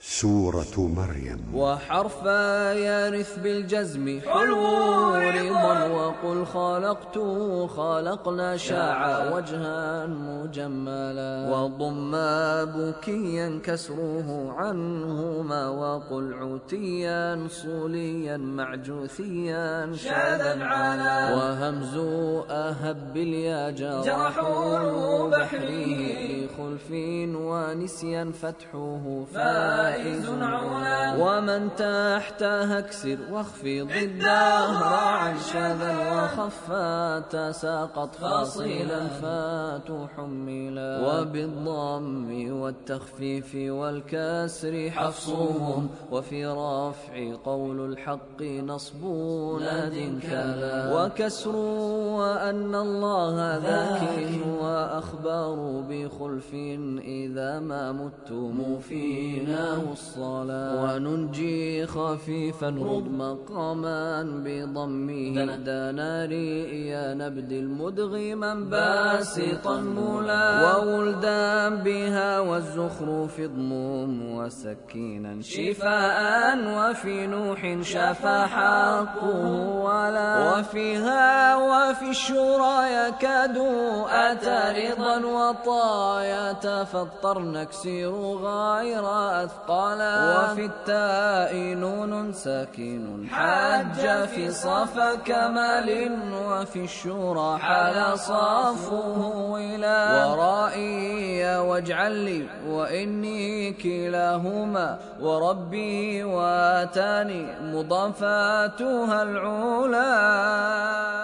سورة مريم. وحرف يرث بالجزم حلو رضا وقل خلقت خلقنا شاع وجها مجملا وضم بكيا كسره عنهما وقل عتيا صوليا معجوثيا شاذا على وهمز أهب باليا جرحوا بحره بخلف ونسيا فتحه فائز علا ومن تحتها اكسر واخفض الدهر عن شذا وخفا تساقط فاصلا فتحملا وبالضم والتخفيف والكسر حفصهم. وفي رفع قول الحق نصب ناد كلا وكسر وأن الله ذاك وأخبار بخلف إذا ما متم فينا الصلاة وننجي خفيفا رد مقاما بضمه. دناري يا نبدل مدغما باسطا ملا وولدا بها والزخرف ضموم وسكينا. شفاء وفي نوح شفى حقه ولا. وفيها وفي الشورى يكاد أتى رضا وطايا تفطر نكسر غير أثقالا. وفي التاء نون ساكن. حج في صفا كمال وفي الشورى حال صافه إلى ورائي واجعل لي وإني كلاهما وربي واتاني مضافاتها العلا.